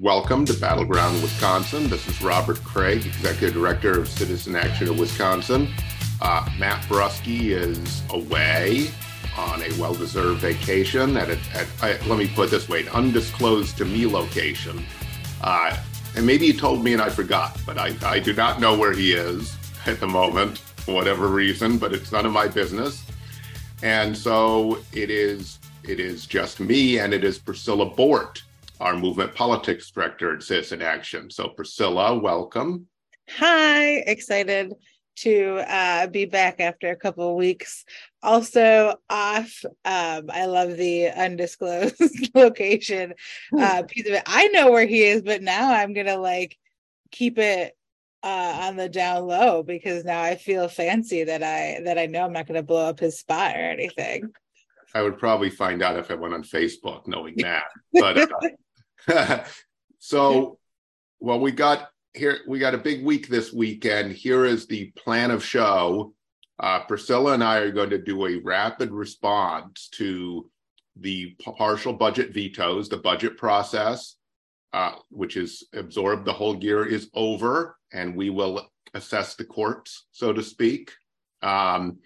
Welcome to Battleground Wisconsin. This is Robert Craig, Executive Director of Citizen Action of Wisconsin. Uh, Matt Brusky is away on a well deserved vacation at, a, at let me put this way, an undisclosed to me location. Uh, and maybe he told me and I forgot, but I, I do not know where he is at the moment for whatever reason, but it's none of my business. And so it is it is just me and it is Priscilla Bort our movement politics director at Citizen Action. So, Priscilla, welcome. Hi, excited to uh, be back after a couple of weeks. Also off. Um, I love the undisclosed location hmm. uh, piece of it. I know where he is, but now I'm gonna like keep it uh, on the down low because now I feel fancy that I that I know I'm not gonna blow up his spot or anything. I would probably find out if I went on Facebook knowing that. But uh, so, well, we got here, we got a big week this weekend. Here is the plan of show. Uh, Priscilla and I are going to do a rapid response to the partial budget vetoes. The budget process, uh, which is absorbed the whole year, is over, and we will assess the courts, so to speak. Um,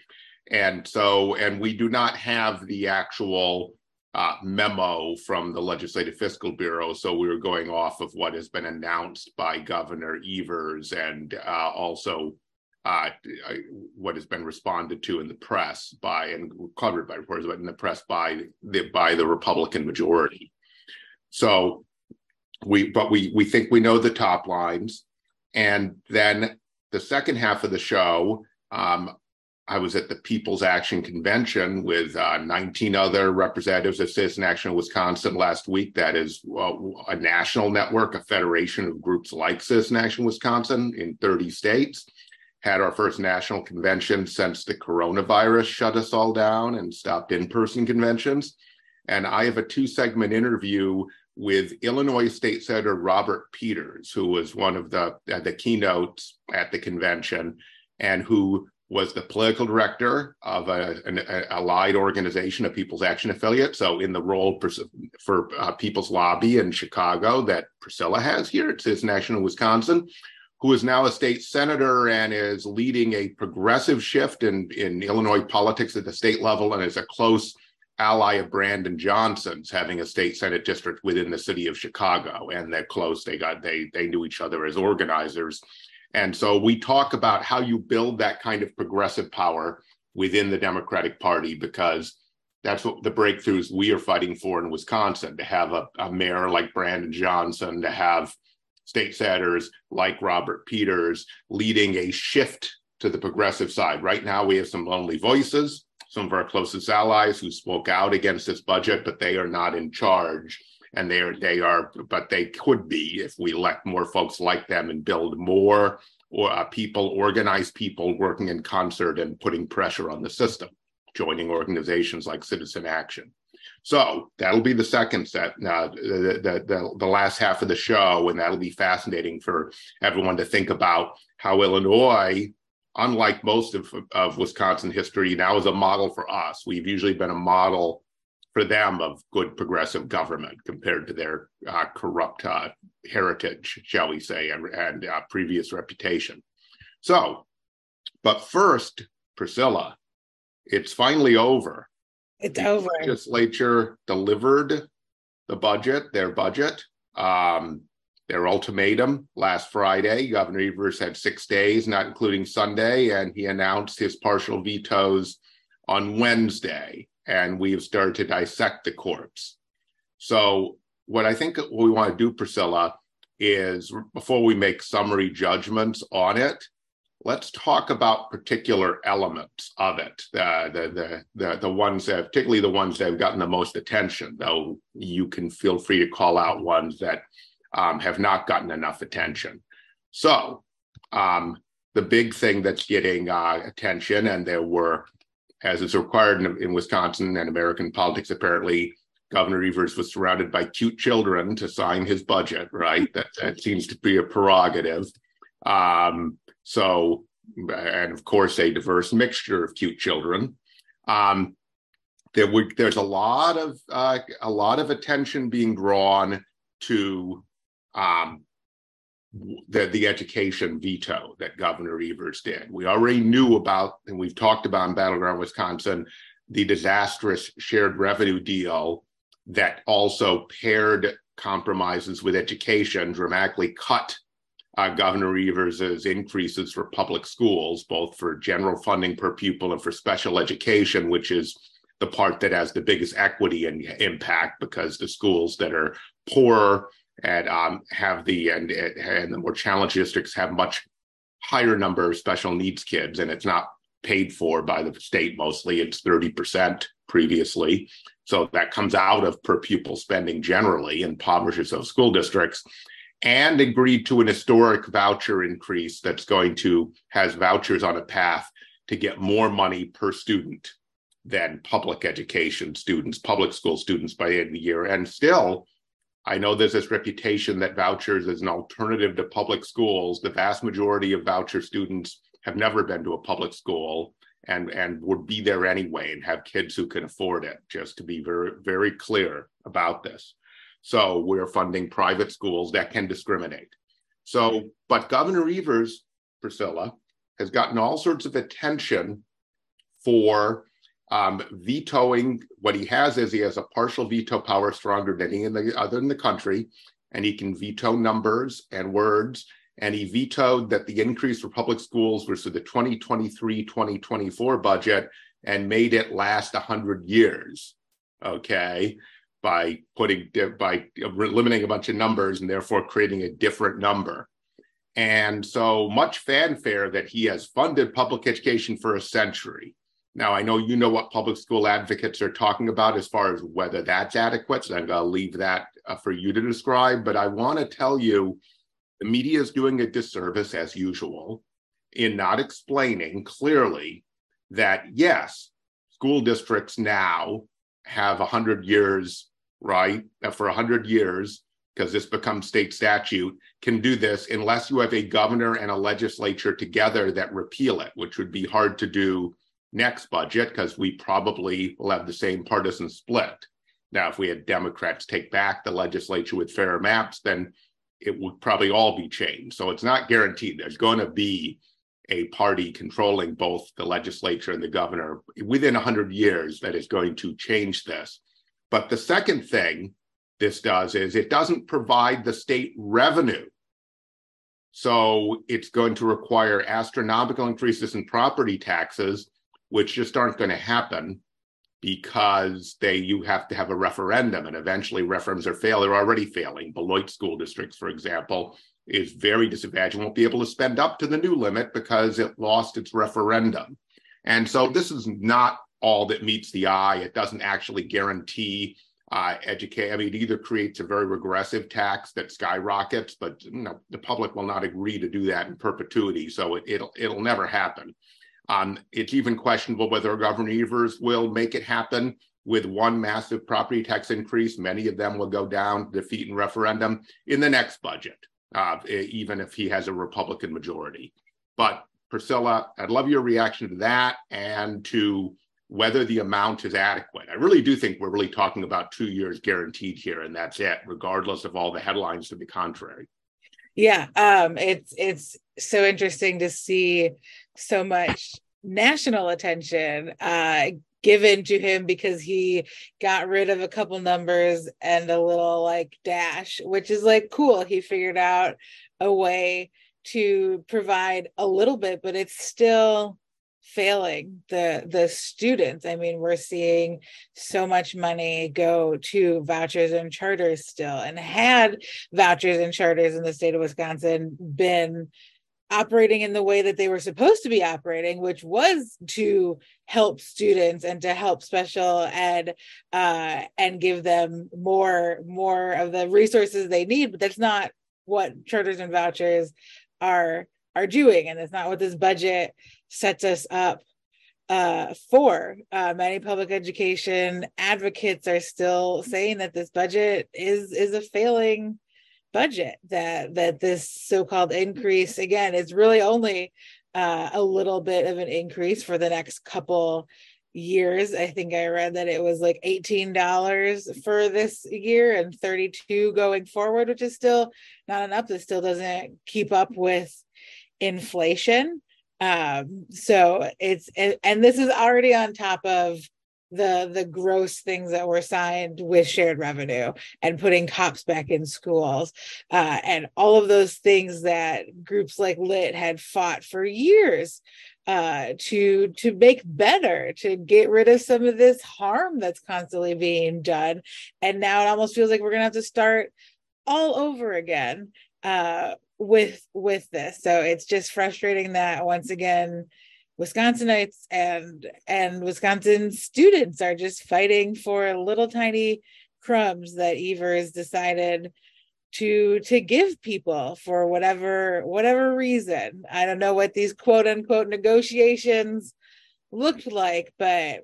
and so, and we do not have the actual uh, memo from the Legislative Fiscal Bureau. So we were going off of what has been announced by Governor Evers and uh, also uh, what has been responded to in the press by and covered by reporters, but in the press by the by the Republican majority. So we, but we we think we know the top lines, and then the second half of the show. Um, I was at the People's Action Convention with uh, 19 other representatives of Citizen Action in Wisconsin last week. That is a national network, a federation of groups like Citizen Action Wisconsin in 30 states. Had our first national convention since the coronavirus shut us all down and stopped in person conventions. And I have a two segment interview with Illinois State Senator Robert Peters, who was one of the, uh, the keynotes at the convention and who was the political director of a, an a allied organization, a People's Action affiliate. So, in the role for, for uh, People's Lobby in Chicago that Priscilla has here Citizen Action in Wisconsin, who is now a state senator and is leading a progressive shift in, in Illinois politics at the state level and is a close ally of Brandon Johnson's, having a state senate district within the city of Chicago. And they're close. They got they they knew each other as organizers. And so we talk about how you build that kind of progressive power within the Democratic Party because that's what the breakthroughs we are fighting for in Wisconsin to have a, a mayor like Brandon Johnson, to have state senators like Robert Peters leading a shift to the progressive side. Right now, we have some lonely voices, some of our closest allies who spoke out against this budget, but they are not in charge and they are they are but they could be if we let more folks like them and build more or uh, people organized people working in concert and putting pressure on the system joining organizations like citizen action. So that'll be the second set uh, the, the, the, last half of the show and that'll be fascinating for everyone to think about how illinois unlike most of, of wisconsin history now is a model for us. We've usually been a model for them of good progressive government compared to their uh, corrupt uh, heritage, shall we say, and, and uh, previous reputation. So, but first, Priscilla, it's finally over. It's the over. Legislature delivered the budget, their budget, um, their ultimatum last Friday. Governor Evers had six days, not including Sunday, and he announced his partial vetoes on Wednesday and we've started to dissect the corpse. So, what I think we want to do, Priscilla, is before we make summary judgments on it, let's talk about particular elements of it. The the the the, ones that, particularly the ones that have gotten the most attention. Though you can feel free to call out ones that um, have not gotten enough attention. So. Um, the big thing that's getting uh, attention, and there were as is required in, in Wisconsin and American politics, apparently Governor Evers was surrounded by cute children to sign his budget, right? That, that seems to be a prerogative. Um, so, and of course, a diverse mixture of cute children. Um, there would there's a lot of uh, a lot of attention being drawn to um, the, the education veto that Governor Evers did. We already knew about, and we've talked about in Battleground Wisconsin, the disastrous shared revenue deal that also paired compromises with education, dramatically cut uh, Governor Evers's increases for public schools, both for general funding per pupil and for special education, which is the part that has the biggest equity and impact because the schools that are poor and um, have the and and the more challenged districts have much higher number of special needs kids, and it's not paid for by the state mostly. It's thirty percent previously, so that comes out of per pupil spending generally, and impoverishes those school districts and agreed to an historic voucher increase that's going to has vouchers on a path to get more money per student than public education students, public school students by the end of the year. And still, I know there's this reputation that vouchers is an alternative to public schools. The vast majority of voucher students have never been to a public school and, and would be there anyway and have kids who can afford it, just to be very, very clear about this. So we're funding private schools that can discriminate. So, but Governor Evers, Priscilla, has gotten all sorts of attention for um, vetoing. What he has is he has a partial veto power stronger than any in the other in the country, and he can veto numbers and words. And he vetoed that the increase for public schools was to the 2023-2024 budget and made it last 100 years. Okay by putting by eliminating a bunch of numbers and therefore creating a different number. And so much fanfare that he has funded public education for a century. Now, I know you know what public school advocates are talking about as far as whether that's adequate. So I'm going to leave that uh, for you to describe. But I want to tell you the media is doing a disservice, as usual, in not explaining clearly that, yes, school districts now have 100 years right, that for 100 years, because this becomes state statute, can do this unless you have a governor and a legislature together that repeal it, which would be hard to do next budget because we probably will have the same partisan split. Now, if we had Democrats take back the legislature with fair maps, then it would probably all be changed. So it's not guaranteed. There's going to be a party controlling both the legislature and the governor within 100 years that is going to change this. But the second thing this does is it doesn't provide the state revenue. So it's going to require astronomical increases in property taxes, which just aren't going to happen because they you have to have a referendum and eventually referendums are fail. They're already failing. Beloit school districts, for example, is very disadvantaged, won't be able to spend up to the new limit because it lost its referendum. And so this is not all that meets the eye. It doesn't actually guarantee uh, educate. I mean, it either creates a very regressive tax that skyrockets, but you know, the public will not agree to do that in perpetuity. So it, will it'll never happen. Um, it's even questionable whether Governor Evers will make it happen with one massive property tax increase. Many of them will go down, defeat in referendum in the next budget, uh, even if he has a Republican majority. But Priscilla, I'd love your reaction to that and to whether the amount is adequate. I really do think we're really talking about two years guaranteed here, and that's it, regardless of all the headlines to the contrary. Yeah, um, it's it's so interesting to see so much national attention uh, given to him because he got rid of a couple numbers and a little like dash, which is like cool. He figured out a way to provide a little bit, but it's still failing the the students i mean we're seeing so much money go to vouchers and charters still and had vouchers and charters in the state of wisconsin been operating in the way that they were supposed to be operating which was to help students and to help special ed uh, and give them more more of the resources they need but that's not what charters and vouchers are are doing and that's not what this budget sets us up uh, for. Uh, many public education advocates are still saying that this budget is is a failing budget. That that this so-called increase again is really only uh, a little bit of an increase for the next couple years. I think I read that it was like $18 for this year and 32 going forward, which is still not enough. This still doesn't keep up with inflation. Um, so it's and, and this is already on top of the the gross things that were signed with shared revenue and putting cops back in schools uh, and all of those things that groups like LIT had fought for years uh, to to make better to get rid of some of this harm that's constantly being done. And now it almost feels like we're gonna have to start all over again uh, with with this. So it's just frustrating that once again Wisconsinites and and Wisconsin students are just fighting for little tiny crumbs that Evers decided to to give people for whatever whatever reason. I don't know what these quote unquote negotiations looked like, but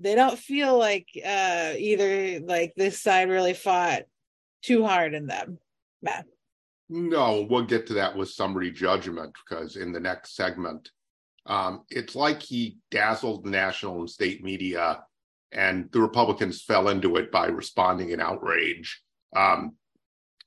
they don't feel like uh either like this side really fought too hard in them. Matt. No, we'll get to that with summary judgment because in the next segment um, it's like he dazzled the national and state media, and the Republicans fell into it by responding in outrage. Um,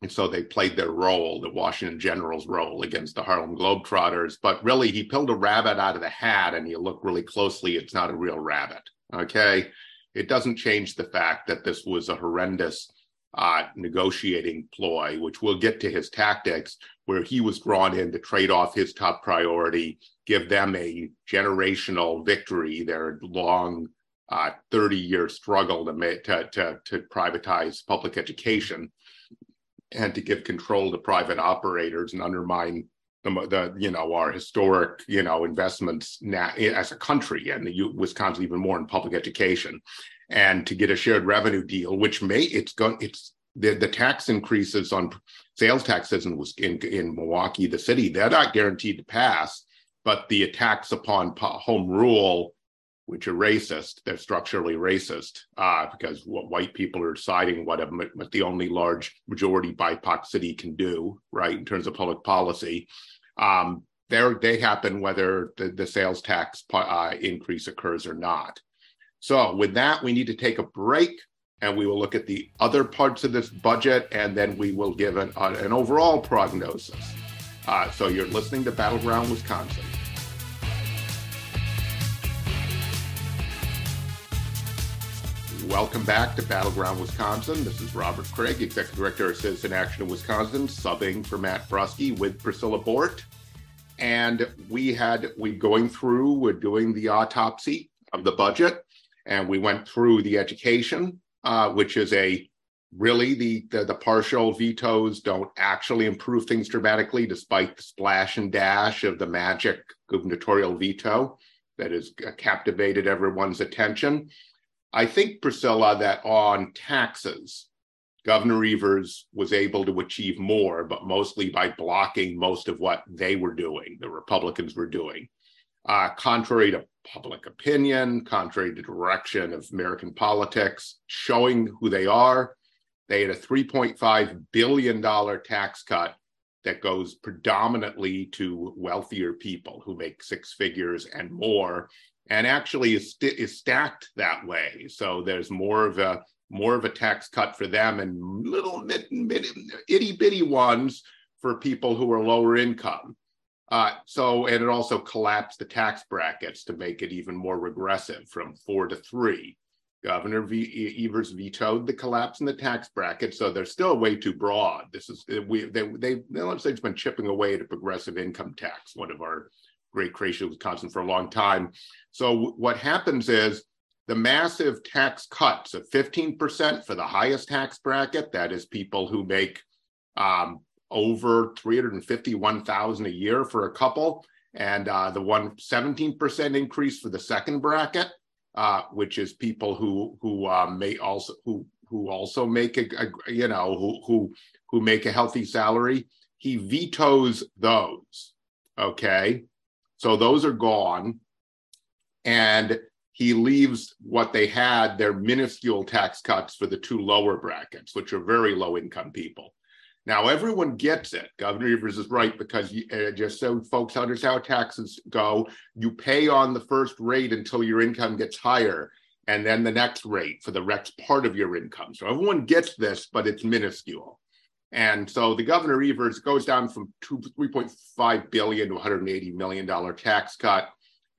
and so they played their role, the Washington Generals' role against the Harlem Globetrotters. But really, he pulled a rabbit out of the hat, and you look really closely, it's not a real rabbit. Okay. It doesn't change the fact that this was a horrendous uh, negotiating ploy, which we'll get to his tactics, where he was drawn in to trade off his top priority, give them a generational victory, their long uh, 30 year struggle to, to, to, to privatize public education and to give control to private operators and undermine the, the you know our historic you know investments now as a country and the Wisconsin even more in public education and to get a shared revenue deal, which may it's going it's the, the tax increases on sales taxes in, in in Milwaukee, the city, they're not guaranteed to pass, but the attacks upon home rule, which are racist, they're structurally racist uh, because what white people are deciding what, a, what the only large majority BIPOC city can do, right, in terms of public policy. Um, they happen whether the, the sales tax uh, increase occurs or not. So, with that, we need to take a break and we will look at the other parts of this budget and then we will give an, uh, an overall prognosis. Uh, so, you're listening to Battleground Wisconsin. Welcome back to Battleground Wisconsin. This is Robert Craig, Executive Director of Citizen Action of Wisconsin, subbing for Matt Brusky with Priscilla Bort. And we had, we going through, we're doing the autopsy of the budget and we went through the education, uh, which is a really the, the, the partial vetoes don't actually improve things dramatically, despite the splash and dash of the magic gubernatorial veto that has captivated everyone's attention. I think Priscilla that on taxes, Governor Evers was able to achieve more, but mostly by blocking most of what they were doing, the Republicans were doing uh, contrary to public opinion, contrary to direction of American politics, showing who they are. They had a $3.5 billion tax cut that goes predominantly to wealthier people who make six figures and more, and actually is, st- is stacked that way. So there's more of a more of a tax cut for them and little itty bitty ones for people who are lower income. Uh, so, and it also collapsed the tax brackets to make it even more regressive from four to three. Governor v- Evers vetoed the collapse in the tax bracket, so they're still way too broad. This is we they they the legislature's been chipping away at a progressive income tax, one of our great creations of Wisconsin for a long time. So w- what happens is the massive tax cuts of 15% for the highest tax bracket, that is people who make um, over 351,000 a year for a couple, and uh, the one 17% increase for the second bracket, uh, which is people who who uh, may also who who also make a, a, you know who who who make a healthy salary. He vetoes those. Okay, so those are gone, and he leaves what they had their minuscule tax cuts for the two lower brackets, which are very low income people. Now, everyone gets it. Governor Evers is right because you, uh, just so folks understand how taxes go, you pay on the first rate until your income gets higher, and then the next rate for the next part of your income. So everyone gets this, but it's minuscule. And so the governor Evers goes down from two, 3.5 billion to 180 million dollar tax cut.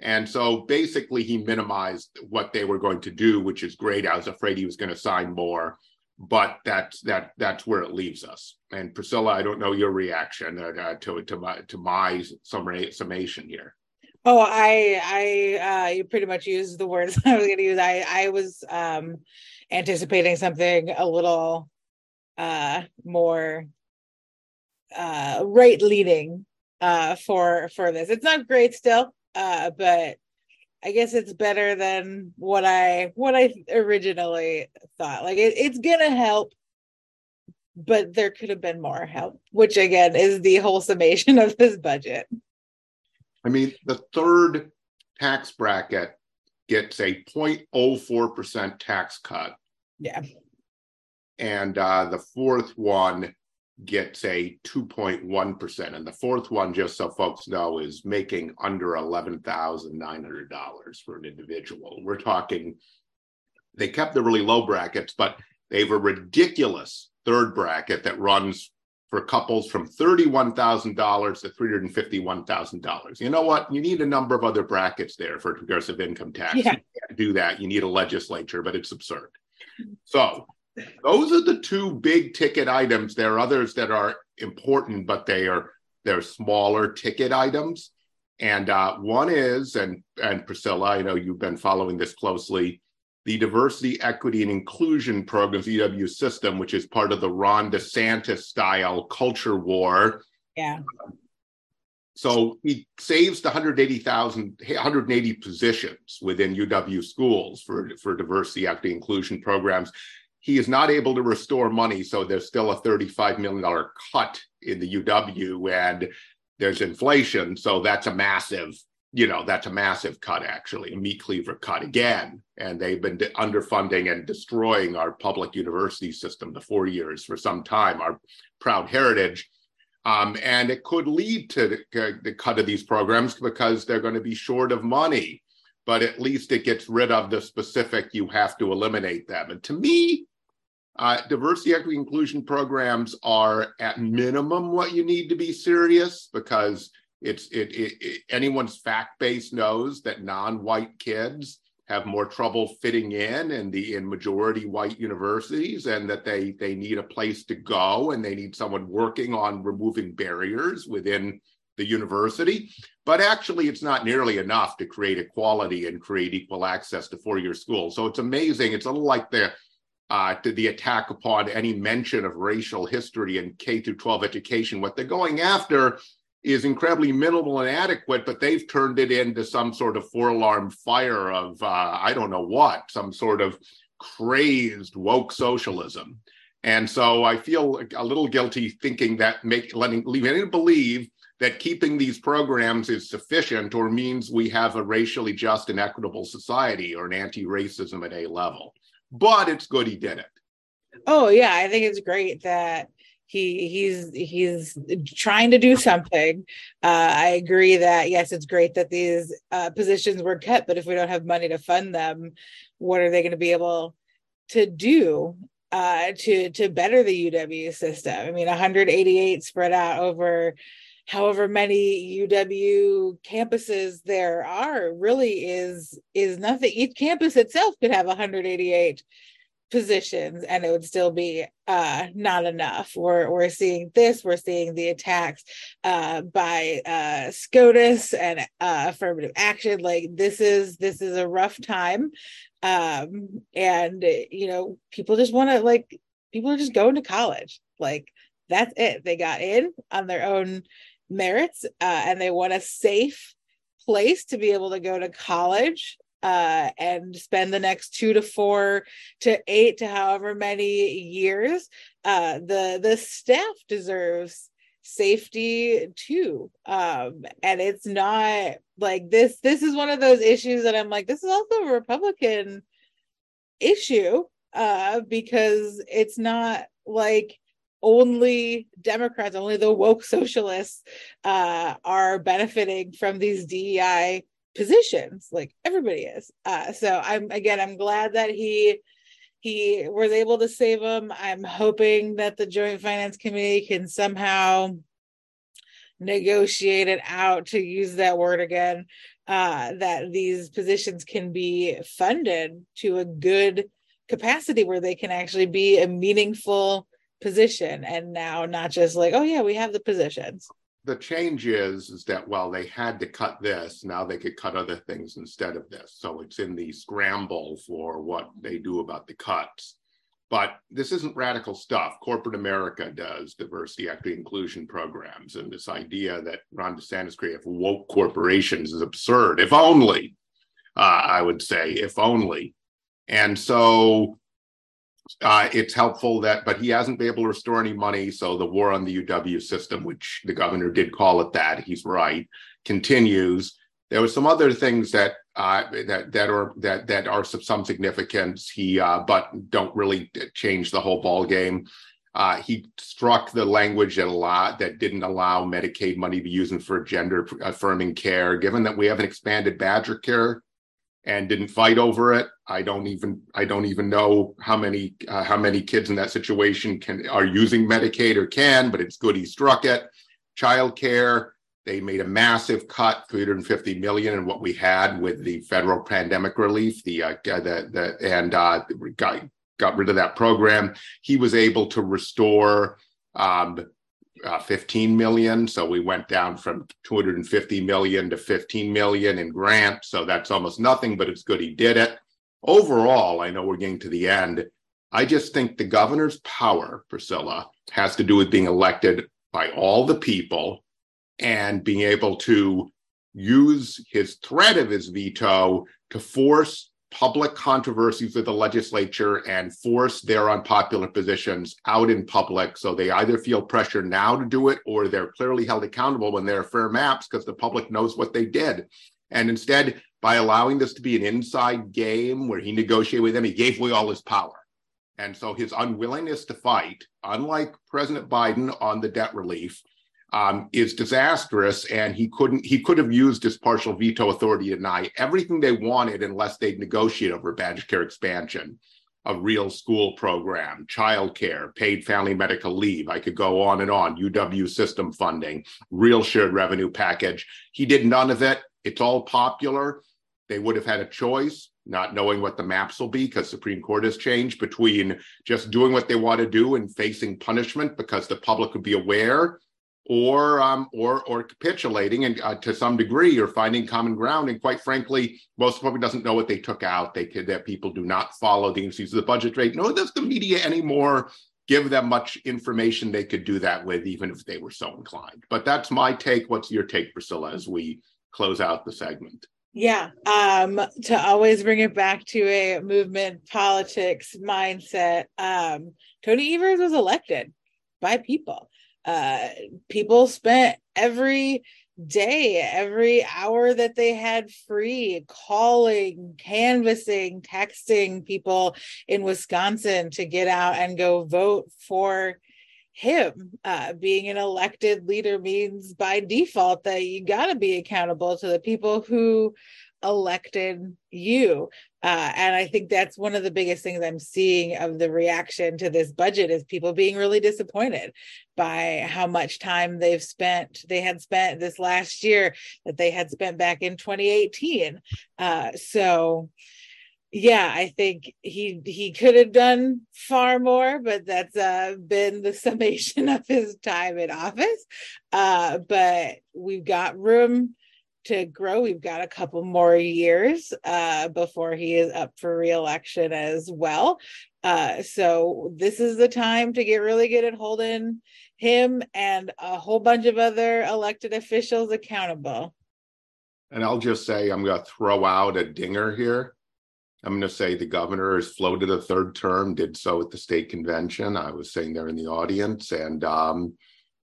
And so basically he minimized what they were going to do, which is great. I was afraid he was going to sign more but that's that that's where it leaves us. And Priscilla, I don't know your reaction uh, uh to to my to my summary, summation here. Oh, I I uh, you pretty much used the words I was going to use. I I was um, anticipating something a little uh, more uh, right leading uh, for for this. It's not great still, uh, but I guess it's better than what I what I originally thought. Like it, it's gonna help, but there could have been more help, which again is the whole summation of this budget. I mean, the third tax bracket gets a 0.04% tax cut. Yeah. And uh, the fourth one gets a 2.1%. And the fourth one, just so folks know, is making under $11,900 for an individual. We're talking, they kept the really low brackets, but they have a ridiculous third bracket that runs for couples from $31,000 to $351,000. You know what? You need a number of other brackets there for progressive income tax. Yeah. You can't do that. You need a legislature, but it's absurd. So those are the two big ticket items. There are others that are important, but they are they're smaller ticket items. And uh, one is, and and Priscilla, I know you've been following this closely, the diversity, equity, and inclusion programs UW system, which is part of the Ron DeSantis style culture war. Yeah. So he saves the 180,000, 180 positions within UW schools for, for diversity, equity, inclusion programs he is not able to restore money. So there's still a $35 million cut in the UW and there's inflation. So that's a massive, you know, that's a massive cut, actually, a meat cleaver cut again. And they've been underfunding and destroying our public university system the four years for some time, our proud heritage. Um, and it could lead to the, the cut of these programs because they're going to be short of money but at least it gets rid of the specific you have to eliminate them and to me uh, diversity, equity, inclusion programs are at minimum what you need to be serious because it's it, it, it anyone's fact base knows that non-white kids have more trouble fitting in in the in majority white universities and that they they need a place to go and they need someone working on removing barriers within the university. But actually it's not nearly enough to create equality and create equal access to four-year schools. So it's amazing. It's a little like the uh, to the attack upon any mention of racial history in K through 12 education. What they're going after is incredibly minimal and adequate, but they've turned it into some sort of four alarm fire of uh, I don't know what, some sort of crazed woke socialism. And so I feel a little guilty thinking that make letting leaving anyone believe that keeping these programs is sufficient or means we have a racially just and equitable society or an anti-racism at a level but it's good he did it. Oh yeah, I think it's great that he he's he's trying to do something. Uh, I agree that yes, it's great that these uh, positions were kept, but if we don't have money to fund them, what are they going to be able to do uh, to to better the UW system? I mean, 188 spread out over however many UW campuses there are really is is nothing. Each campus itself could have 188 positions and it would still be uh, not enough. We're we're seeing this, we're seeing the attacks uh, by uh, SCOTUS and uh, affirmative action. Like this is this is a rough time. Um, and you know, people just want to like people are just going to college. Like that's it. They got in on their own merits uh, and they want a safe place to be able to go to college uh, and spend the next two to four to eight to however many years. Uh, the the staff deserves safety too um and it's not like this this is one of those issues that i'm like this is also a republican issue uh because it's not like only Democrats, only the woke socialists uh, are benefiting from these DEI positions. Like everybody is. Uh, so I'm again, I'm glad that he he was able to save him. I'm hoping that the Joint Finance Committee can somehow negotiate it out to use that word again uh, that these positions can be funded to a good capacity where they can actually be a meaningful position and now not just like oh yeah we have the positions. The change is is that while they had to cut this now they could cut other things instead of this. So it's in the scramble for what they do about the cuts. But this isn't radical stuff. Corporate america does diversity equity inclusion programs. And this idea that ron desantis created woke corporations is absurd if only uh, i would say if only. And so uh, it's helpful that, but he hasn't been able to restore any money. So the war on the UW system, which the governor did call it that, he's right, continues. There were some other things that uh, that that are that that are some significance. He uh, but don't really change the whole ball game. Uh, he struck the language that a lot that didn't allow Medicaid money to be used for gender affirming care. Given that we have an expanded Badger Care and didn't fight over it. I don't even I don't even know how many uh, how many kids in that situation can are using Medicaid or can, but it's good he struck it. Child care, they made a massive cut, 350 million in what we had with the federal pandemic relief. The uh, the, the and uh, got got rid of that program. He was able to restore um, uh, 15 million. So we went down from 250 million to 15 million in grants. So that's almost nothing, but it's good he did it. Overall, I know we're getting to the end. I just think the governor's power, Priscilla, has to do with being elected by all the people and being able to use his threat of his veto to force public controversies with the legislature and force their unpopular positions out in public. So they either feel pressure now to do it or they're clearly held accountable when there are fair maps because the public knows what they did. And instead, by allowing this to be an inside game where he negotiated with them, he gave away all his power. And so his unwillingness to fight, unlike President Biden on the debt relief, um, is disastrous, and he couldn't. He could have used his partial veto authority to deny everything they wanted unless they'd negotiate over Badger Care expansion, a real school program, childcare, paid family medical leave. I could go on and on. UW system funding, real shared revenue package. He did none of it. It's all popular. They would have had a choice, not knowing what the maps will be because Supreme Court has changed between just doing what they want to do and facing punishment because the public would be aware or um, or or capitulating and uh, to some degree or finding common ground and quite frankly most public doesn't know what they took out. They could that people do not follow the indices of the budget rate nor does the media anymore give them much information they could do that with even if they were so inclined. But that's my take. What's your take priscilla as we close out the segment? Yeah um to always bring it back to a movement politics mindset um tony evers was elected by people uh, people spent every day, every hour that they had free, calling, canvassing, texting people in Wisconsin to get out and go vote for him. Uh, being an elected leader means by default that you got to be accountable to the people who elected you. Uh, and I think that's one of the biggest things I'm seeing of the reaction to this budget is people being really disappointed by how much time they've spent, they had spent this last year that they had spent back in 2018. Uh, so, yeah, I think he he could have done far more, but that's uh, been the summation of his time in office. Uh, but we've got room to grow. We've got a couple more years uh, before he is up for reelection as well. Uh, so this is the time to get really good at holding him and a whole bunch of other elected officials accountable. And I'll just say I'm going to throw out a dinger here. I'm going to say the governor has floated a third term, did so at the state convention. I was sitting there in the audience, and um,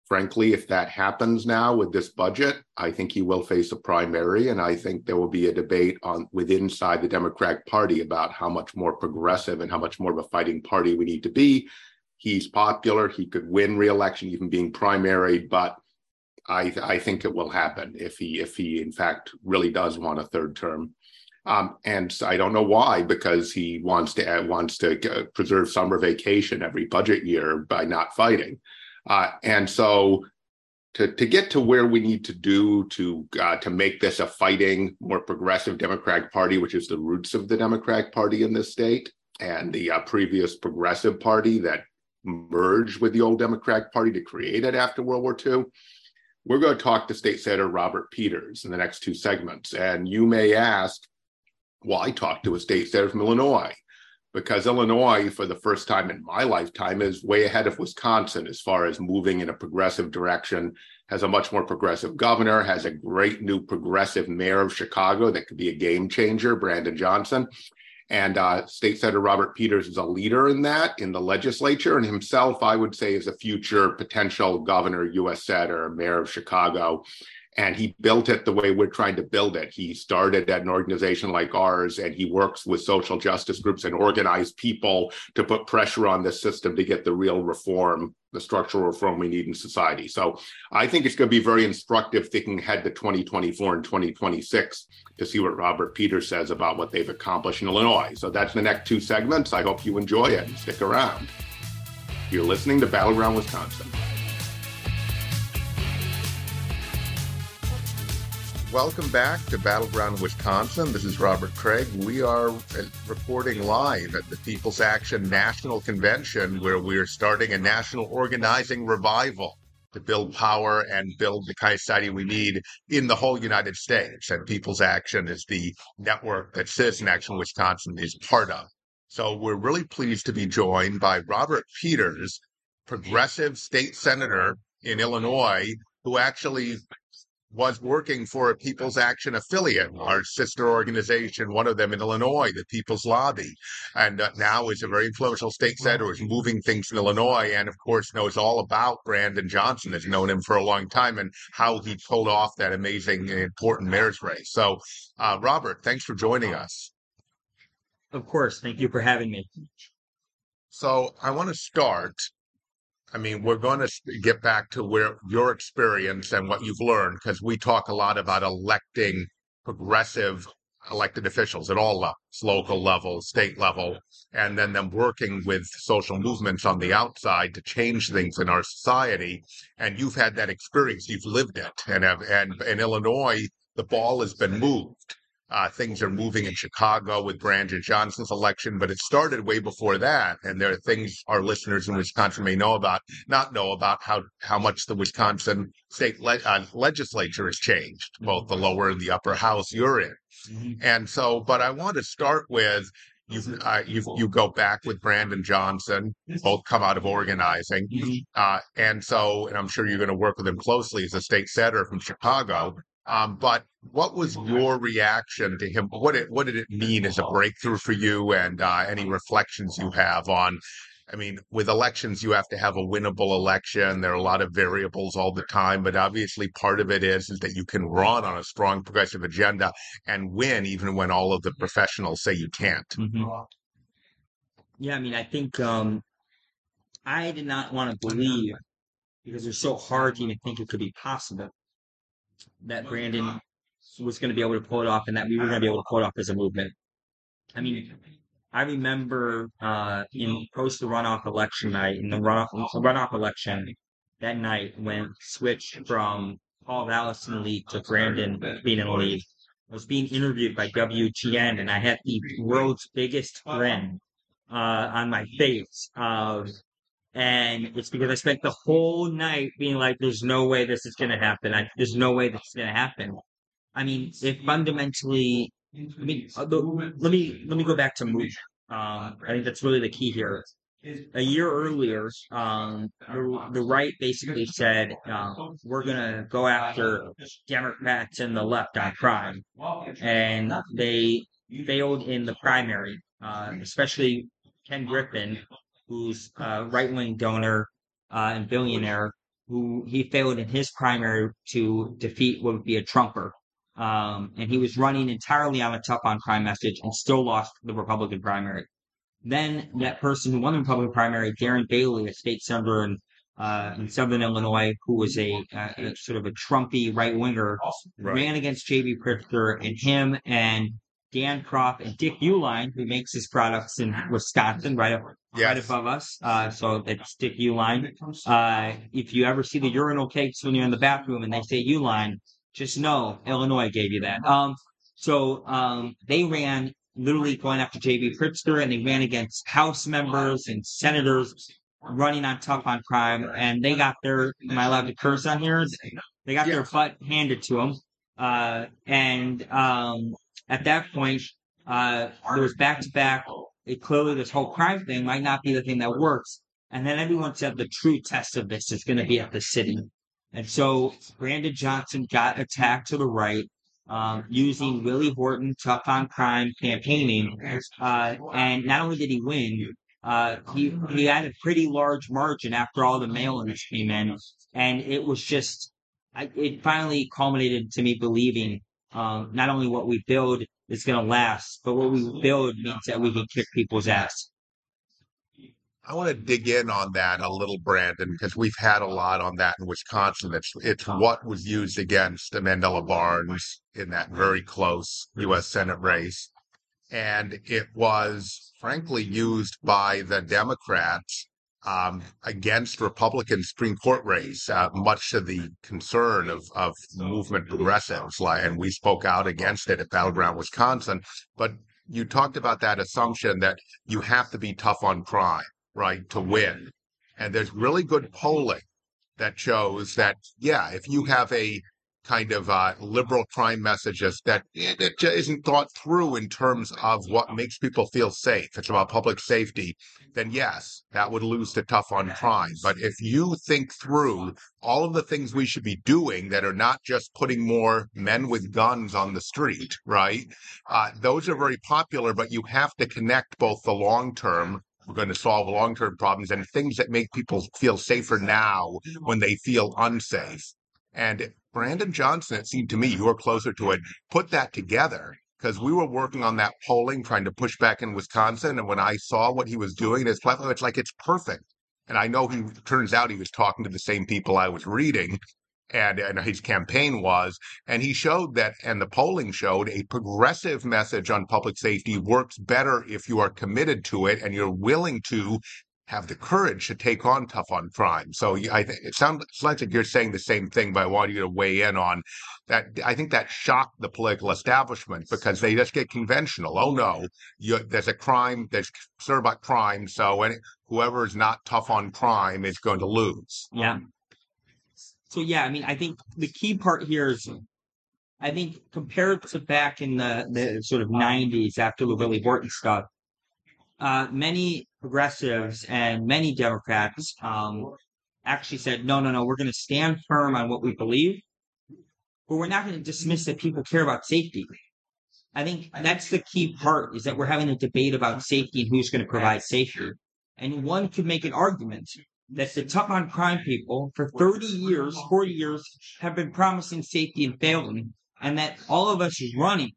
frankly, if that happens now with this budget, I think he will face a primary, and I think there will be a debate on within inside the Democratic Party about how much more progressive and how much more of a fighting party we need to be. he's popular. He could win reelection, even being primary, but I, I think it will happen if he if he in fact really does want a third term. Um, and I don't know why, because he wants to uh, wants to uh, preserve summer vacation every budget year by not fighting. Uh, and so, to to get to where we need to do to uh, to make this a fighting, more progressive Democratic Party, which is the roots of the Democratic Party in this state, and the uh, previous Progressive Party that merged with the old Democratic Party to create it after World War II. We're going to talk to State Senator Robert Peters in the next two segments, and you may ask well, I talked to a state senator from Illinois because Illinois, for the first time in my lifetime, is way ahead of Wisconsin as far as moving in a progressive direction, has a much more progressive governor, has a great new progressive mayor of Chicago that could be a game changer, Brandon Johnson. And uh, State Senator Robert Peters is a leader in that in the legislature, and himself, I would say, is a future potential governor, U.S. senator, mayor of Chicago and he built it the way we're trying to build it. He started at an organization like ours, and he works with social justice groups and organized people to put pressure on the system to get the real reform, the structural reform we need in society. So I think it's going to be very instructive thinking ahead to 2024 and 2026 to see what Robert Peters says about what they've accomplished in Illinois. So that's the next two segments. I hope you enjoy it and stick around. You're listening to Battleground Wisconsin. Welcome back to Battleground Wisconsin. This is Robert Craig. We are uh, reporting live at the People's Action National Convention, where we're starting a national organizing revival to build power and build the kind of society we need in the whole United States. And People's Action is the network that Citizen Action Wisconsin is part of. So we're really pleased to be joined by Robert Peters, progressive state senator in Illinois, who actually was working for a People's Action affiliate, our sister organization, one of them in Illinois, the People's Lobby, and uh, now is a very influential state senator, is moving things in Illinois, and of course knows all about Brandon Johnson, has known him for a long time, and how he pulled off that amazing, important mayor's race. So, uh, Robert, thanks for joining us. Of course, thank you for having me. So, I want to start I mean, we're going to get back to where your experience and what you've learned, because we talk a lot about electing progressive elected officials at all levels, local level, state level, and then them working with social movements on the outside to change things in our society. And you've had that experience, you've lived it, and have, and in Illinois, the ball has been moved. Uh, things are moving in Chicago with Brandon Johnson's election, but it started way before that. And there are things our listeners in Wisconsin may know about, not know about how, how much the Wisconsin state le- uh, legislature has changed, both the lower and the upper house you're in. Mm-hmm. And so, but I want to start with you uh, you you go back with Brandon Johnson, both come out of organizing, mm-hmm. uh, and so and I'm sure you're going to work with him closely as a state senator from Chicago. Um, but what was your reaction to him? What it, what did it mean as a breakthrough for you, and uh, any reflections you have on? I mean, with elections, you have to have a winnable election. There are a lot of variables all the time, but obviously, part of it is is that you can run on a strong progressive agenda and win, even when all of the professionals say you can't. Mm-hmm. Yeah, I mean, I think um, I did not want to believe because it's so hard to even think it could be possible that Brandon was going to be able to pull it off and that we were going to be able to pull it off as a movement. I mean, I remember uh, in post the runoff election night, in the runoff, runoff election that night when switched from Paul Vallas in the lead to Brandon being in the lead. I was being interviewed by WGN and I had the world's biggest grin uh, on my face. Uh, and it's because I spent the whole night being like, there's no way this is going to happen. I, there's no way this is going to happen. I mean, if fundamentally, I mean, uh, let me, let me go back to move. Um, I think that's really the key here. A year earlier, um, the, the right basically said, um, we're going to go after Democrats and the left on crime. And they failed in the primary, uh, especially Ken Griffin, who's a right wing donor uh, and billionaire, who he failed in his primary to defeat what would be a Trumper. Um, and he was running entirely on a tough on crime message and still lost the Republican primary. then that person who won the Republican primary, Darren Bailey, a state senator in, uh, in Southern Illinois, who was a, a sort of a Trumpy right winger, right. ran against J.B. Pritzker, and him and Dan Proft and Dick Uihlein, who makes his products in Wisconsin, right up, yes. right above us. Uh, so it's Dick Uihlein. Uh, if you ever see the urinal cakes when you're in the bathroom and they say Uline, just know Illinois gave you that. Um, so um, they ran literally going after J.B. Pritzker, and they ran against House members and senators running on tough on crime, and they got their. Am I allowed to curse on here? They got yeah. their butt handed to them, uh, and um, at that point, uh, there was back to back. It clearly this whole crime thing might not be the thing that works. And then everyone said the true test of this is going to be at the city. And so Brandon Johnson got attacked to the right um, using Willie Horton tough on crime campaigning. Uh, and not only did he win, uh, he, he had a pretty large margin after all the mail-ins came in. And it was just, I, it finally culminated to me believing um, not only what we build is going to last, but what we build means that we can kick people's ass. I want to dig in on that a little, Brandon, because we've had a lot on that in Wisconsin. It's it's what was used against Mandela Barnes in that very close U.S. Senate race, and it was frankly used by the Democrats um, against Republican Supreme Court race, uh, much to the concern of, of movement progressives. And we spoke out against it at Battleground, Wisconsin. But you talked about that assumption that you have to be tough on crime, right, to win. And there's really good polling that shows that, yeah, if you have a kind of uh, liberal crime messages that it isn't thought through in terms of what makes people feel safe. It's about public safety. Then yes, that would lose the tough on crime. But if you think through all of the things we should be doing that are not just putting more men with guns on the street, right? Uh, those are very popular, but you have to connect both the long term we're going to solve long term problems and things that make people feel safer now when they feel unsafe. And Brandon Johnson, it seemed to me, you were closer to it, put that together because we were working on that polling, trying to push back in Wisconsin. And when I saw what he was doing, his platform, it's like it's perfect. And I know he turns out he was talking to the same people I was reading and, and his campaign was. And he showed that, and the polling showed a progressive message on public safety works better if you are committed to it and you're willing to have the courage to take on tough on crime. So I think it sounds, like you're saying the same thing, but I want you to weigh in on that. I think that shocked the political establishment because they just get conventional. Oh no, you, there's a crime, there's concern about crime, so any, whoever is not tough on crime is going to lose. Yeah. So yeah, I mean, I think the key part here is I think compared to back in the, the sort of 90s after the Willie Horton stuff, uh, many progressives and many Democrats um, actually said, no, no, no, we're going to stand firm on what we believe, but we're not going to dismiss that people care about safety. I think that's the key part is that we're having a debate about safety and who's going to provide safety. And one could make an argument that the tough on crime people for 30 years, 40 years have been promising safety and failing, and that all of us running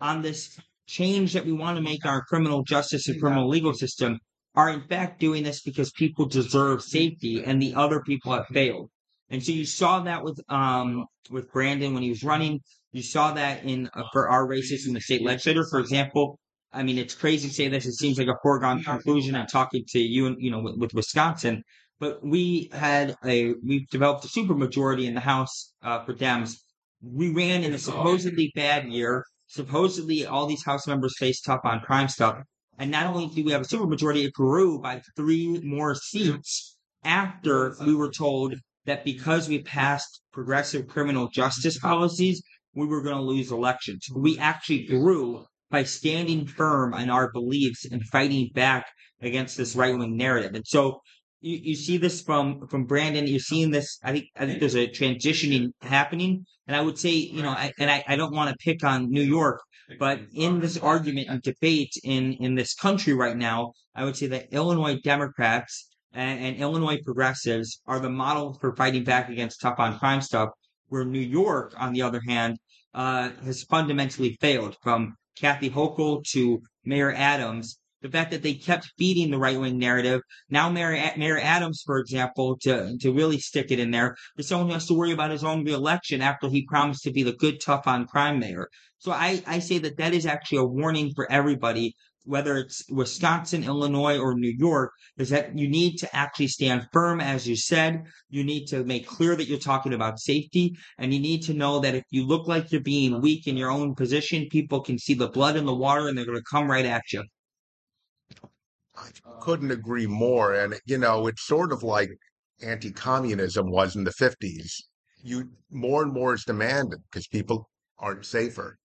on this change that we want to make our criminal justice and criminal legal system are in fact doing this because people deserve safety and the other people have failed. And so you saw that with um with Brandon when he was running. You saw that in uh, for our races in the state legislature, for example. I mean, it's crazy to say this. It seems like a foregone conclusion. I'm talking to you, and you know, with, with Wisconsin, but we had a we've developed a supermajority in the House uh, for Dems. We ran in a supposedly bad year supposedly all these House members face tough on crime stuff. And not only do we have a supermajority, it grew by three more seats after we were told that because we passed progressive criminal justice policies, we were going to lose elections. We actually grew by standing firm on our beliefs and fighting back against this right wing narrative. And so you, you see this from from Brandon. You're seeing this. I think I think there's a transitioning happening, and I would say, you know, I, and I, I don't want to pick on New York, but in this argument and debate in in this country right now, I would say that Illinois Democrats and, and Illinois progressives are the model for fighting back against tough on crime stuff. Where New York, on the other hand, uh, has fundamentally failed from Kathy Hochul to Mayor Adams the fact that they kept feeding the right wing narrative. Now, Mayor, Mayor Adams, for example, to, to really stick it in there, is someone who has to worry about his own reelection after he promised to be the good, tough on crime mayor. So I, I say that that is actually a warning for everybody whether it's Wisconsin, Illinois, or New York, is that you need to actually stand firm, as you said. You need to make clear that you're talking about safety, and you need to know that if you look like you're being weak in your own position, people can see the blood in the water and they're going to come right at you. I couldn't agree more. And, you know, it's sort of like anti communism was in the 50s. You more and more is demanded because people aren't safer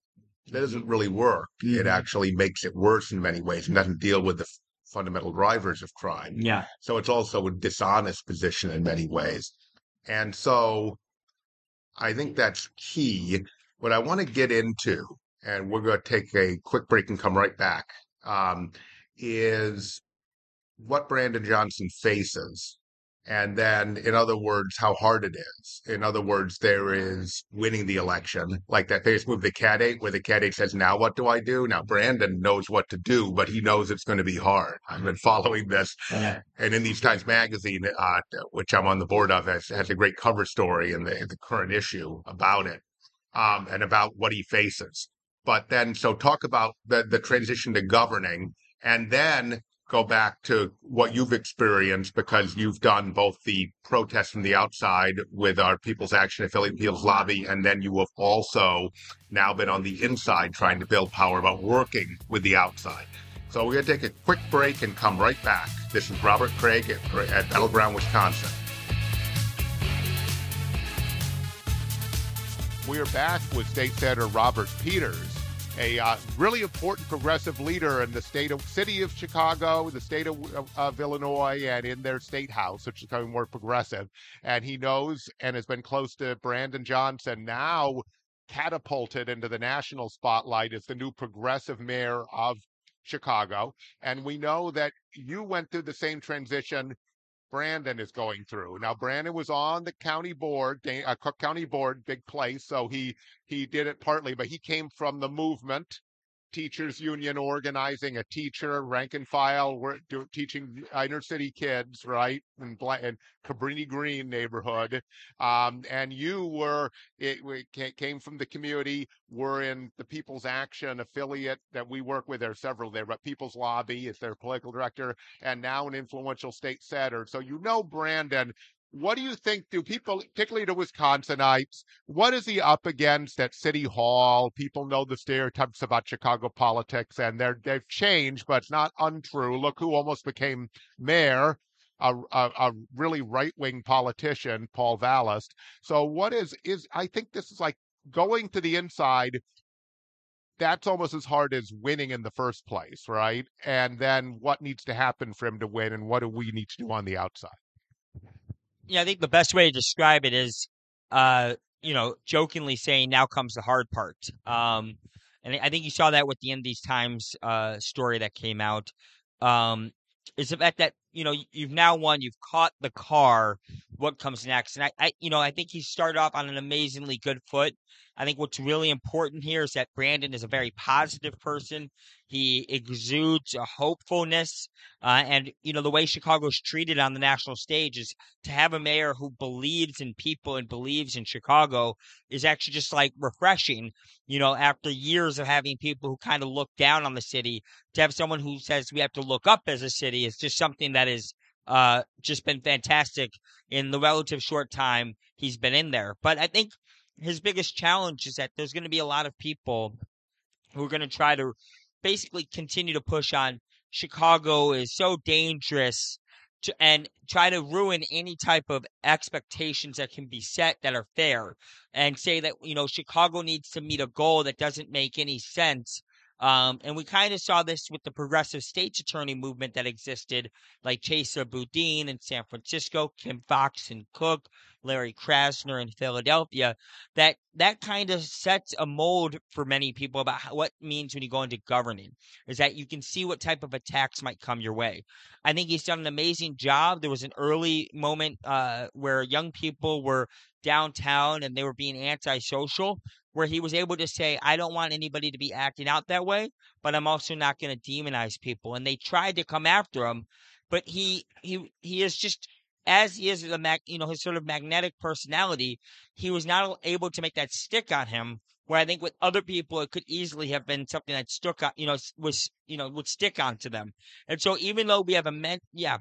that doesn't really work. Mm-hmm. It actually makes it worse in many ways and doesn't deal with the f- fundamental drivers of crime. Yeah. So it's also a dishonest position in many ways. And so I think that's key. What I want to get into, and we're going to take a quick break and come right back, um, is what Brandon Johnson faces and then in other words how hard it is. In other words there is winning the election like that famous move The Candidate where the cat ate says now what do i do? Now brandon knows what to do but he knows it's going to be hard. I've been following this yeah. and in these times magazine uh, which i'm on the board of has, has a great cover story in the, in the current issue about it um, and about what he faces. But then so talk about the, the transition to governing and then go back to what you've experienced because you've done both the protests from the outside with our People's Action Affiliate People's Lobby, and then you have also now been on the inside trying to build power about working with the outside. So we're going to take a quick break and come right back. This is Robert Kraig at, at Battleground, Wisconsin. We are back with State Senator Robert Peters a uh, really important progressive leader in the state of city of Chicago, the state of, of, of, Illinois, and in their state house, which is becoming more progressive. And he knows and has been close to Brandon Johnson, now catapulted into the national spotlight as the new progressive mayor of Chicago. And we know that you went through the same transition Brandon is going through. Now, Brandon was on the county board, uh, Cook County board, big place, so he he did it partly, but he came from the movement teachers union organizing a teacher rank and file we're teaching inner city kids right in, in cabrini green neighborhood. Um, and you were it, it, came from the community were in the people's action affiliate that we work with. There are several there but people's lobby is their political director and now an influential state senator so you know brandon what do you think? Do people, particularly the Wisconsinites, what is he up against at City Hall? People know the stereotypes about Chicago politics, and they're they've changed, but it's not untrue. Look who almost became mayor, a, a, a really right wing politician, Paul Vallas. So what is is I think this is like going to the inside. That's almost as hard as winning in the first place, right? And then what needs to happen for him to win, and what do we need to do on the outside? Yeah, I think the best way to describe it is, uh, you know, jokingly saying, "Now comes the hard part." Um, and I think you saw that with the In These Times uh, story that came out. Um, is the fact that you know you've now won, you've caught the car. What comes next? And I, I, you know, I think he started off on an amazingly good foot. I think what's really important here is that Brandon is a very positive person. He exudes a hopefulness. Uh, and, you know, the way Chicago's treated on the national stage is to have a mayor who believes in people and believes in Chicago is actually just like refreshing, you know, after years of having people who kind of look down on the city, to have someone who says we have to look up as a city is just something that is uh, just been fantastic in the relative short time he's been in there. But I think his biggest challenge is that there's going to be a lot of people who are going to try to basically continue to push on Chicago is so dangerous to, and try to ruin any type of expectations that can be set that are fair and say that you know Chicago needs to meet a goal that doesn't make any sense um, and we kind of saw this with the progressive state's attorney movement that existed, like Chesa Boudin in San Francisco, Kim Foxx and Cook, Larry Krasner in Philadelphia, that that kind of sets a mold for many people about how, what means when you go into governing. Is that you can see what type of attacks might come your way. I think he's done an amazing job. There was an early moment uh, where young people were downtown and they were being antisocial, where he was able to say, I don't want anybody to be acting out that way, but I'm also not going to demonize people. And they tried to come after him, but he he he is just as he is a mag, you know his sort of magnetic personality, he was not able to make that stick on him. Where I think with other people, it could easily have been something that stuck on, you know, was you know would stick onto them. And so even though we have a men, yeah,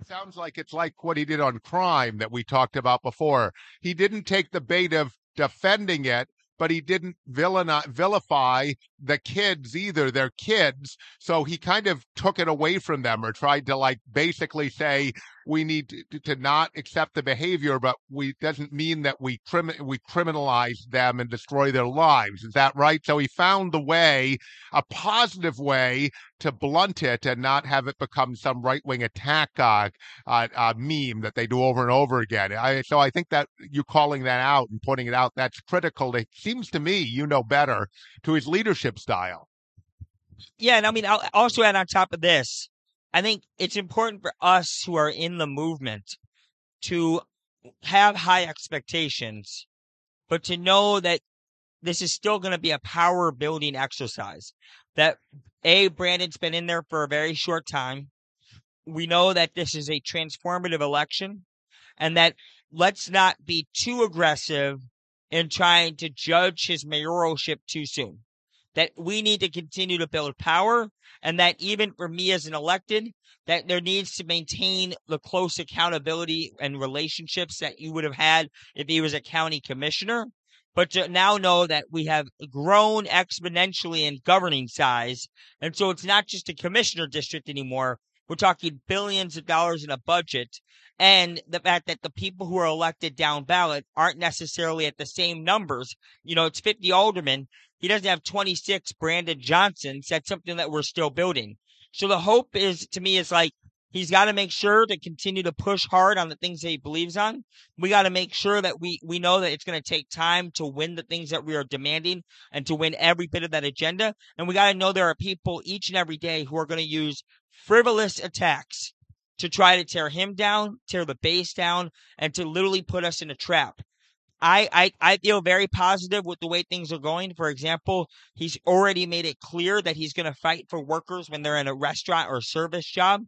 it sounds like it's like what he did on crime that we talked about before. He didn't take the bait of defending it, but he didn't vilify the kids either. They're kids. So he kind of took it away from them or tried to like basically say, we need to, to not accept the behavior, but we doesn't mean that we crim, we criminalize them and destroy their lives. Is that right? So he found the way, a positive way to blunt it and not have it become some right wing attack uh, uh, uh, meme that they do over and over again. I, so I think that you calling that out and pointing it out that's critical. It seems to me you know better to his leadership style. Yeah, and I mean, I'll also add on top of this, I think it's important for us who are in the movement to have high expectations, but to know that this is still going to be a power building exercise. That A, Brandon's been in there for a very short time. We know that this is a transformative election and that let's not be too aggressive in trying to judge his mayoralship too soon that we need to continue to build power and that even for me as an elected that there needs to maintain the close accountability and relationships that you would have had if he was a county commissioner but to now know that we have grown exponentially in governing size and so it's not just a commissioner district anymore we're talking billions of dollars in a budget and the fact that the people who are elected down ballot aren't necessarily at the same numbers. You know, it's 50 aldermen. He doesn't have 26 Brandon Johnsons. That's something that we're still building. So the hope is, to me, is like he's got to make sure to continue to push hard on the things that he believes on. We got to make sure that we we know that it's going to take time to win the things that we are demanding and to win every bit of that agenda. And we got to know there are people each and every day who are going to use frivolous attacks to try to tear him down, tear the base down, and to literally put us in a trap. I, I, I feel very positive with the way things are going. For example, he's already made it clear that he's going to fight for workers when they're in a restaurant or service job.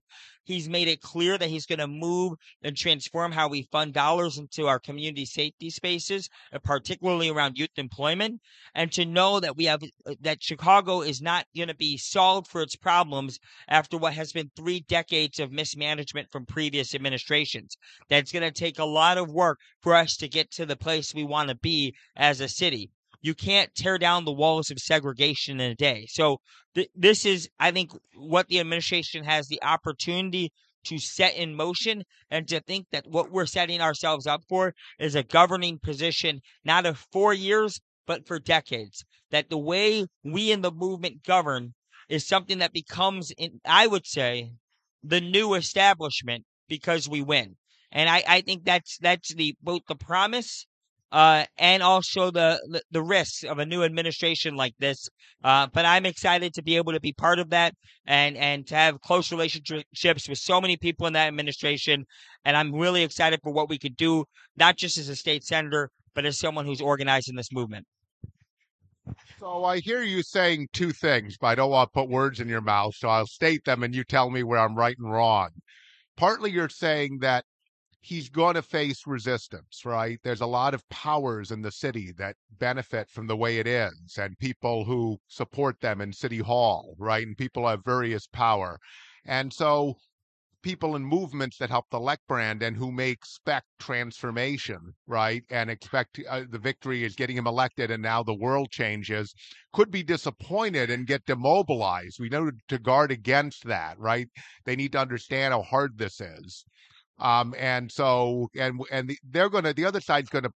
He's made it clear that he's going to move and transform how we fund dollars into our community safety spaces, uh, particularly around youth employment. And to know that we have uh, that Chicago is not going to be solved for its problems after what has been three decades of mismanagement from previous administrations. That's going to take a lot of work for us to get to the place we want to be as a city you can't tear down the walls of segregation in a day. So th- this is, I think, what the administration has the opportunity to set in motion and to think that what we're setting ourselves up for is a governing position, not of four years, but for decades. That the way we in the movement govern is something that becomes, in, I would say, the new establishment because we win. And I, I think that's that's the both the promise uh, and also the, the, risks of a new administration like this. Uh, but I'm excited to be able to be part of that and and to have close relationships with so many people in that administration. And I'm really excited for what we could do, not just as a state senator, but as someone who's organizing this movement. So I hear you saying two things, but I don't want to put words in your mouth. So I'll state them and you tell me where I'm right and wrong. Partly you're saying that he's going to face resistance, right? There's a lot of powers in the city that benefit from the way it is, and people who support them in City Hall, right? And people have various power. And so people in movements that help elect and who may expect transformation, right? And expect uh, the victory is getting him elected and now the world changes, could be disappointed and get demobilized. We know to guard against that, right? They need to understand how hard this is. Um, and so, and and the, they're going to, the other side's going to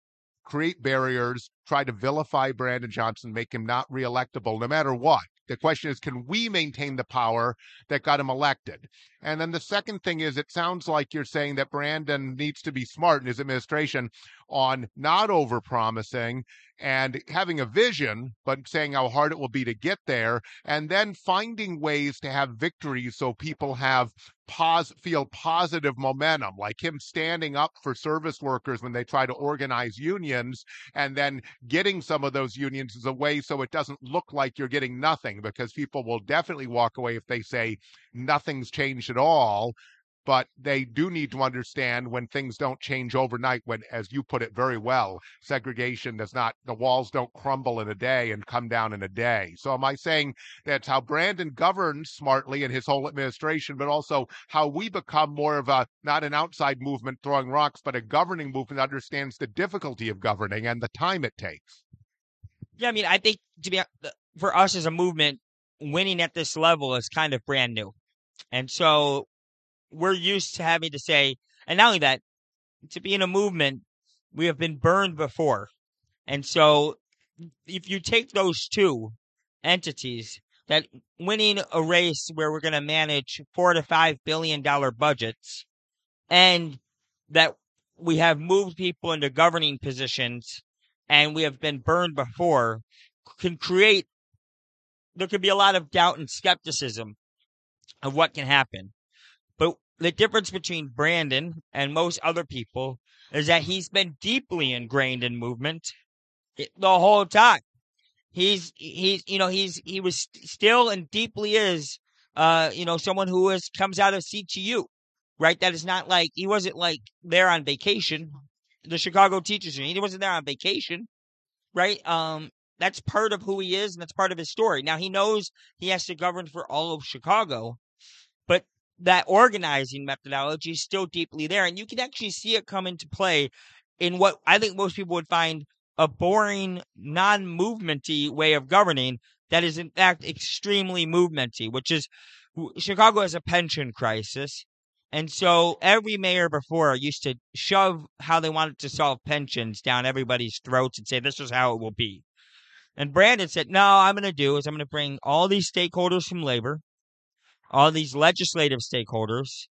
create barriers, try to vilify Brandon Johnson, make him not reelectable no matter what. The question is, can we maintain the power that got him elected? And then the second thing is, it sounds like you're saying that Brandon needs to be smart in his administration on not overpromising and having a vision, but saying how hard it will be to get there, and then finding ways to have victories so people have pos- feel positive momentum, like him standing up for service workers when they try to organize unions, and then getting some of those unions as a way so it doesn't look like you're getting nothing, because people will definitely walk away if they say nothing's changed at all but they do need to understand when things don't change overnight when as you put it very well segregation does not the walls don't crumble in a day and come down in a day. So am i saying that's how brandon governs smartly in his whole administration but also how we become more of a not an outside movement throwing rocks but a governing movement that understands the difficulty of governing and the time it takes? Yeah i mean i think to be uh, for us as a movement winning at this level is kind of brand new. And so we're used to having to say, and not only that, to be in a movement, we have been burned before. And so if you take those two entities, that winning a race where we're going to manage four to five billion dollar budgets and that we have moved people into governing positions and we have been burned before can create there could be a lot of doubt and skepticism of what can happen the difference between Brandon and most other people is that he's been deeply ingrained in movement the whole time. He's he's you know he's he was still and deeply is uh you know someone who is comes out of CTU, right? That is not like he wasn't like there on vacation. The Chicago Teachers Union, he wasn't there on vacation, right? Um, that's part of who he is and that's part of his story. Now he knows he has to govern for all of Chicago, but that organizing methodology is still deeply there. And you can actually see it come into play in what I think most people would find a boring, non movementy way of governing that is, in fact, extremely movementy, which is Chicago has a pension crisis. And so every mayor before used to shove how they wanted to solve pensions down everybody's throats and say, this is how it will be. And Brandon said, no, I'm going to do is I'm going to bring all these stakeholders from labor all these legislative stakeholders,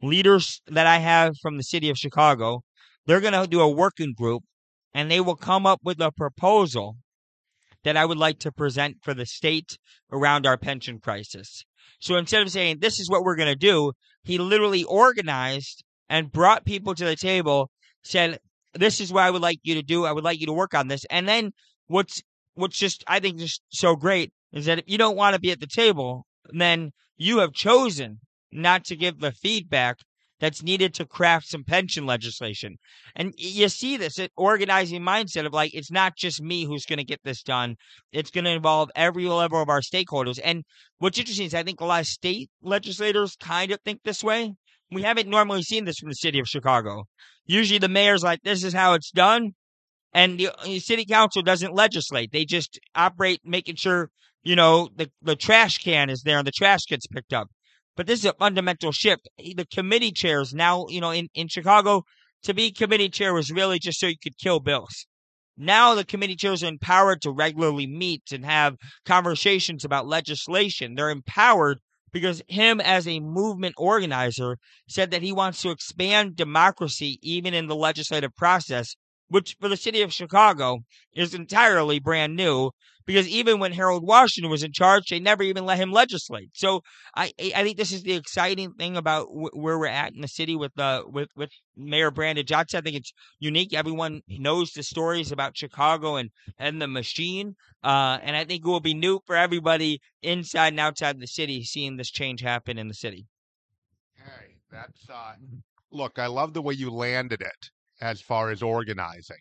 leaders that I have from the city of Chicago, they're going to do a working group and they will come up with a proposal that I would like to present for the state around our pension crisis. So instead of saying, this is what we're going to do, he literally organized and brought people to the table, said, this is what I would like you to do. I would like you to work on this. And then what's, what's just, I think just so great is that if you don't want to be at the table, then you have chosen not to give the feedback that's needed to craft some pension legislation. And you see this organizing mindset of like, it's not just me who's going to get this done. It's going to involve every level of our stakeholders. And what's interesting is I think a lot of state legislators kind of think this way. We haven't normally seen this from the city of Chicago. Usually the mayor's like, this is how it's done. And the, the city council doesn't legislate. They just operate making sure you know, the, the trash can is there and the trash gets picked up. But this is a fundamental shift. The committee chairs now, you know, in, in Chicago, to be committee chair was really just so you could kill bills. Now the committee chairs are empowered to regularly meet and have conversations about legislation. They're empowered because him as a movement organizer said that he wants to expand democracy even in the legislative process, which for the city of Chicago is entirely brand new because even when Harold Washington was in charge, they never even let him legislate. So I I think this is the exciting thing about w- where we're at in the city with uh with with Mayor Brandon Johnson. I think it's unique. Everyone knows the stories about Chicago and and the machine. Uh, and I think it will be new for everybody inside and outside the city seeing this change happen in the city. Hey, that's uh, look. I love the way you landed it as far as organizing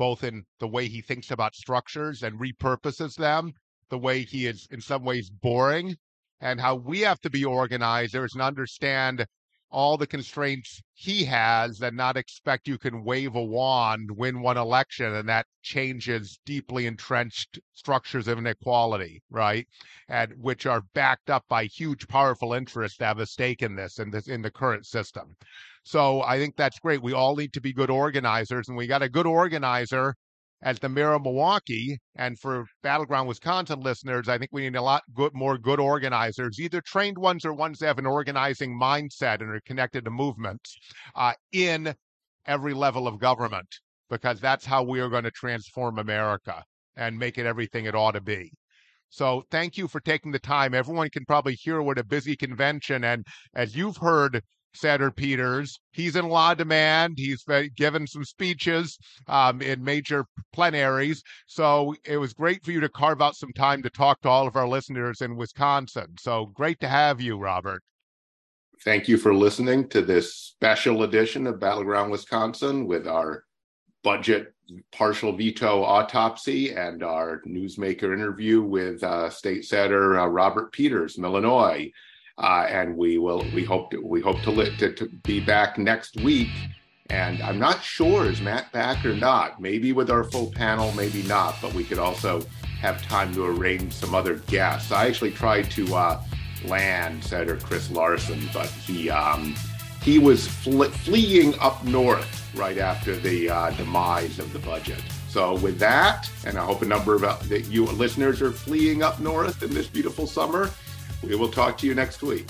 both in the way he thinks about structures and repurposes them, the way he is in some ways boring, and how we have to be organizers and understand all the constraints he has and not expect you can wave a wand, win one election, and that changes deeply entrenched structures of inequality, right? And which are backed up by huge, powerful interests that have a stake in this in this in the current system. So I think that's great. We all need to be good organizers, and we got a good organizer as the mayor of Milwaukee, and for Battleground Wisconsin listeners, I think we need a lot good, more good organizers, either trained ones or ones that have an organizing mindset and are connected to movements uh, in every level of government, because that's how we are going to transform America and make it everything it ought to be. So thank you for taking the time. Everyone can probably hear what a busy convention, and as you've heard Senator Peters. He's in of demand. He's given some speeches um, in major plenaries. So it was great for you to carve out some time to talk to all of our listeners in Wisconsin. So great to have you, Robert. Thank you for listening to this special edition of Battleground Wisconsin with our budget partial veto autopsy and our newsmaker interview with uh, State Senator uh, Robert Peters, Illinois. Uh, and we will we hope to, we hope to, li- to, to be back next week. And I'm not sure is Matt back or not. Maybe with our full panel, maybe not. But we could also have time to arrange some other guests. I actually tried to uh, land Senator Chris Larson, but he um, he was fle- fleeing up north right after the uh, demise of the budget. So with that, and I hope a number of uh, you listeners are fleeing up north in this beautiful summer. We will talk to you next week.